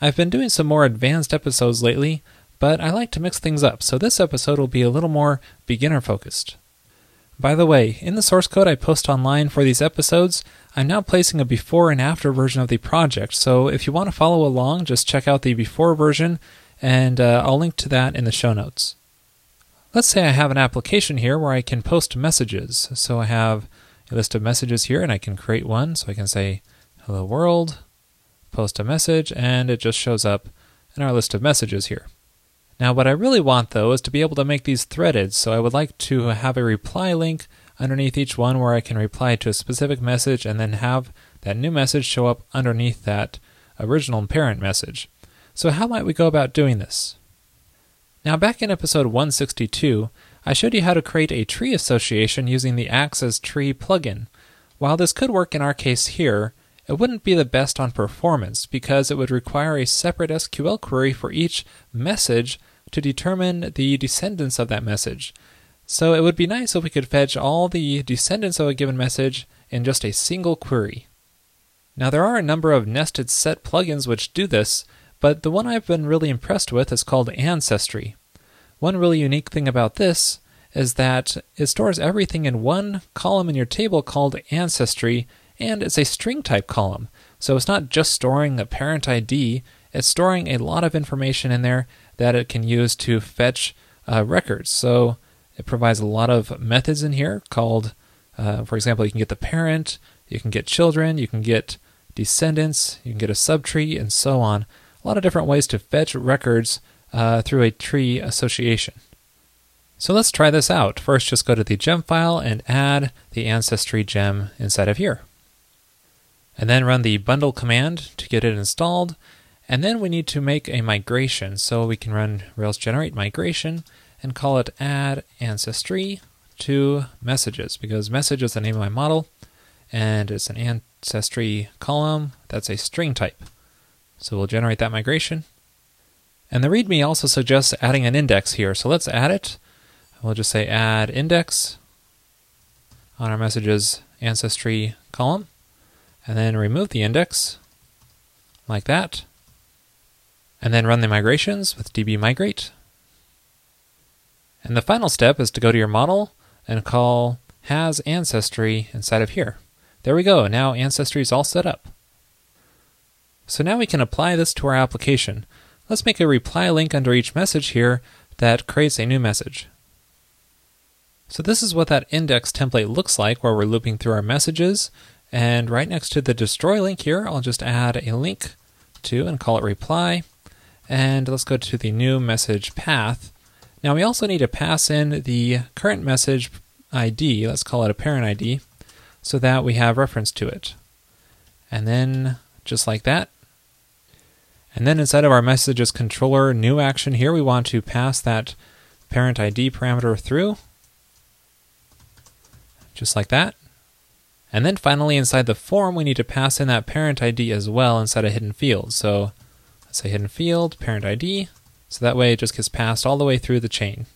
I've been doing some more advanced episodes lately, but I like to mix things up, so this episode will be a little more beginner focused. By the way, in the source code I post online for these episodes, I'm now placing a before and after version of the project, so if you want to follow along, just check out the before version, and uh, I'll link to that in the show notes. Let's say I have an application here where I can post messages. So I have a list of messages here, and I can create one. So I can say, Hello World, post a message, and it just shows up in our list of messages here. Now, what I really want though is to be able to make these threaded, so I would like to have a reply link underneath each one where I can reply to a specific message and then have that new message show up underneath that original parent message. So, how might we go about doing this? Now, back in episode 162, I showed you how to create a tree association using the as Tree plugin. While this could work in our case here, it wouldn't be the best on performance because it would require a separate SQL query for each message to determine the descendants of that message. So it would be nice if we could fetch all the descendants of a given message in just a single query. Now, there are a number of nested set plugins which do this, but the one I've been really impressed with is called Ancestry. One really unique thing about this is that it stores everything in one column in your table called Ancestry, and it's a string type column. So it's not just storing a parent ID, it's storing a lot of information in there that it can use to fetch uh, records. So it provides a lot of methods in here called, uh, for example, you can get the parent, you can get children, you can get descendants, you can get a subtree, and so on. A lot of different ways to fetch records uh, through a tree association. So let's try this out. First, just go to the gem file and add the ancestry gem inside of here. And then run the bundle command to get it installed. And then we need to make a migration. So we can run Rails generate migration and call it add ancestry to messages because message is the name of my model and it's an ancestry column that's a string type. So we'll generate that migration. And the README also suggests adding an index here. So let's add it. We'll just say add index on our messages ancestry column and then remove the index like that and then run the migrations with db migrate. And the final step is to go to your model and call has ancestry inside of here. There we go. Now ancestry is all set up. So now we can apply this to our application. Let's make a reply link under each message here that creates a new message. So this is what that index template looks like where we're looping through our messages. And right next to the destroy link here, I'll just add a link to and call it reply. And let's go to the new message path. Now we also need to pass in the current message ID, let's call it a parent ID, so that we have reference to it. And then just like that. And then inside of our messages controller new action here, we want to pass that parent ID parameter through. Just like that. And then finally inside the form, we need to pass in that parent ID as well inside a hidden field. So let's say hidden field, parent ID. So that way it just gets passed all the way through the chain.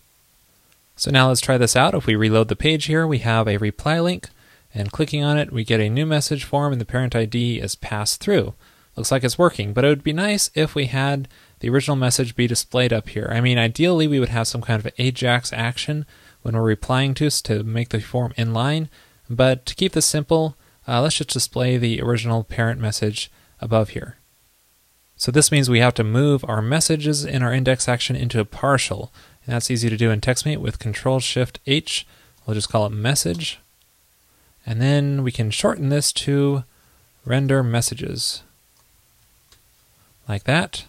So now let's try this out. If we reload the page here, we have a reply link, and clicking on it, we get a new message form, and the parent ID is passed through. Looks like it's working, but it would be nice if we had the original message be displayed up here. I mean, ideally, we would have some kind of AJAX action when we're replying to to make the form inline, but to keep this simple, uh, let's just display the original parent message above here. So this means we have to move our messages in our index action into a partial. And that's easy to do in TextMate with Control Shift H. We'll just call it message. And then we can shorten this to render messages. Like that.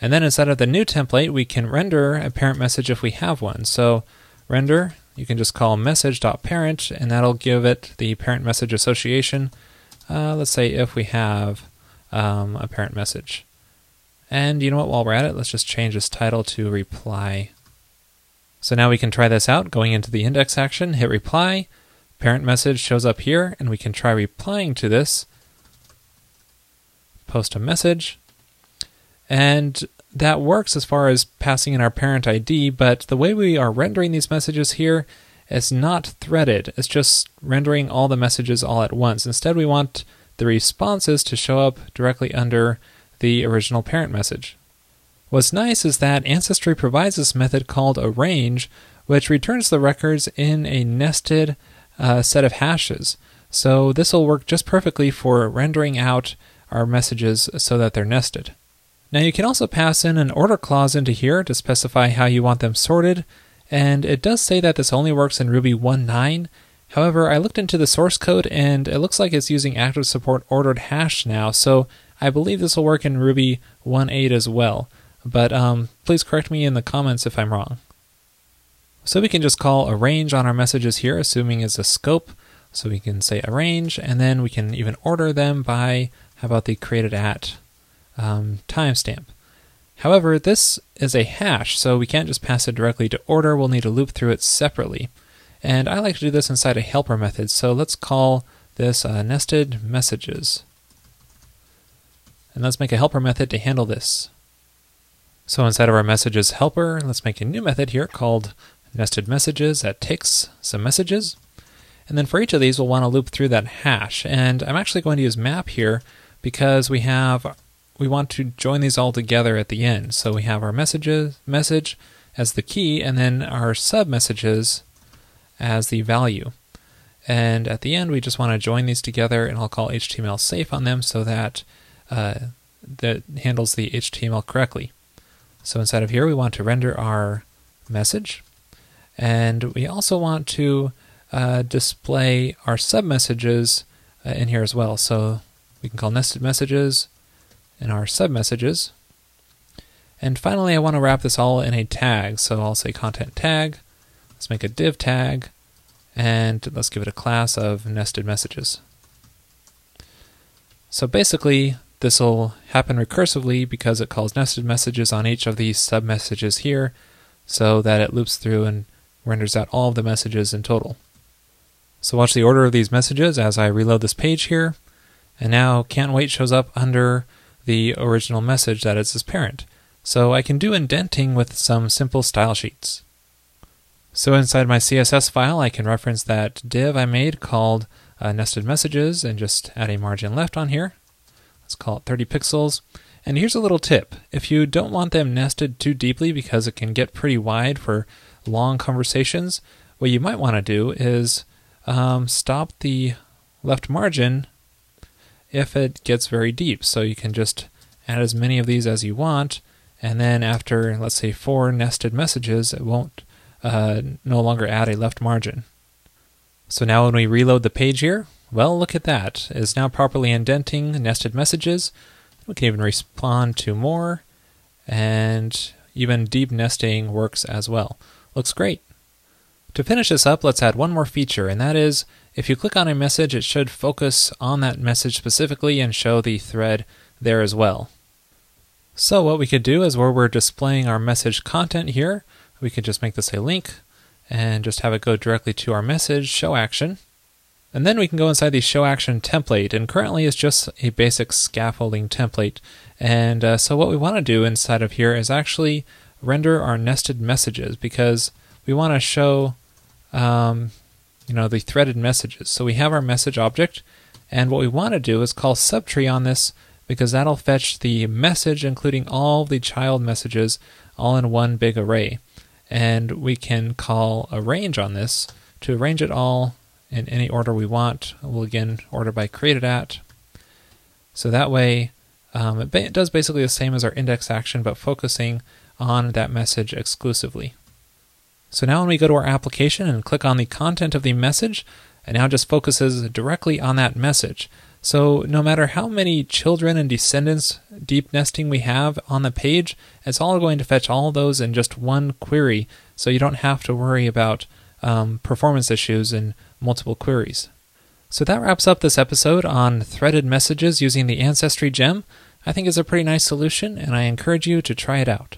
And then inside of the new template, we can render a parent message if we have one. So render, you can just call message.parent, and that'll give it the parent message association. Uh, let's say if we have um, a parent message. And you know what, while we're at it, let's just change this title to reply. So now we can try this out. Going into the index action, hit reply, parent message shows up here, and we can try replying to this. Post a message. And that works as far as passing in our parent ID, but the way we are rendering these messages here is not threaded. It's just rendering all the messages all at once. Instead, we want the responses to show up directly under the original parent message. What's nice is that Ancestry provides this method called arrange, which returns the records in a nested uh, set of hashes. So this will work just perfectly for rendering out our messages so that they're nested. Now you can also pass in an order clause into here to specify how you want them sorted, and it does say that this only works in Ruby 1.9. However, I looked into the source code and it looks like it's using active support ordered hash now, so I believe this will work in Ruby 1.8 as well. But um, please correct me in the comments if I'm wrong. So we can just call arrange on our messages here, assuming it's a scope. So we can say arrange, and then we can even order them by, how about the created at um, timestamp. However, this is a hash, so we can't just pass it directly to order. We'll need to loop through it separately. And I like to do this inside a helper method, so let's call this uh, nested messages. And let's make a helper method to handle this. So inside of our messages helper, let's make a new method here called nested messages that takes some messages. And then for each of these, we'll want to loop through that hash. And I'm actually going to use map here because we have we want to join these all together at the end. So we have our messages message as the key, and then our sub messages as the value. And at the end, we just want to join these together, and I'll call HTML safe on them so that uh, that handles the HTML correctly. So inside of here, we want to render our message, and we also want to uh, display our sub messages uh, in here as well. So we can call nested messages and our sub messages. And finally, I want to wrap this all in a tag. So I'll say content tag. Let's make a div tag, and let's give it a class of nested messages. So basically, this will happen recursively because it calls nested messages on each of these sub messages here so that it loops through and renders out all of the messages in total. So watch the order of these messages as I reload this page here. And now can't wait shows up under the original message that is its parent. So I can do indenting with some simple style sheets. So inside my CSS file, I can reference that div I made called uh, nested messages and just add a margin left on here. Let's call it 30 pixels. And here's a little tip. If you don't want them nested too deeply because it can get pretty wide for long conversations, what you might want to do is um, stop the left margin if it gets very deep. So you can just add as many of these as you want, and then after, let's say, four nested messages, it won't uh, no longer add a left margin. So now when we reload the page here, well, look at that. It's now properly indenting nested messages. We can even respond to more, and even deep nesting works as well. Looks great. To finish this up, let's add one more feature, and that is if you click on a message, it should focus on that message specifically and show the thread there as well. So what we could do is where we're displaying our message content here, we could just make this a link and just have it go directly to our message show action. And then we can go inside the show action template, and currently it's just a basic scaffolding template. And uh, so what we want to do inside of here is actually render our nested messages because we want to show um, you know, the threaded messages. So we have our message object, and what we want to do is call subtree on this because that'll fetch the message including all the child messages all in one big array. And we can call arrange on this to arrange it all in any order we want. We'll again order by created at. So that way, um, it, it does basically the same as our index action, but focusing on that message exclusively. So now when we go to our application and click on the content of the message, it now just focuses directly on that message. So no matter how many children and descendants deep nesting we have on the page, it's all going to fetch all those in just one query. So you don't have to worry about um, performance issues in multiple queries. So that wraps up this episode on threaded messages using the Ancestry gem. I think it's a pretty nice solution, and I encourage you to try it out.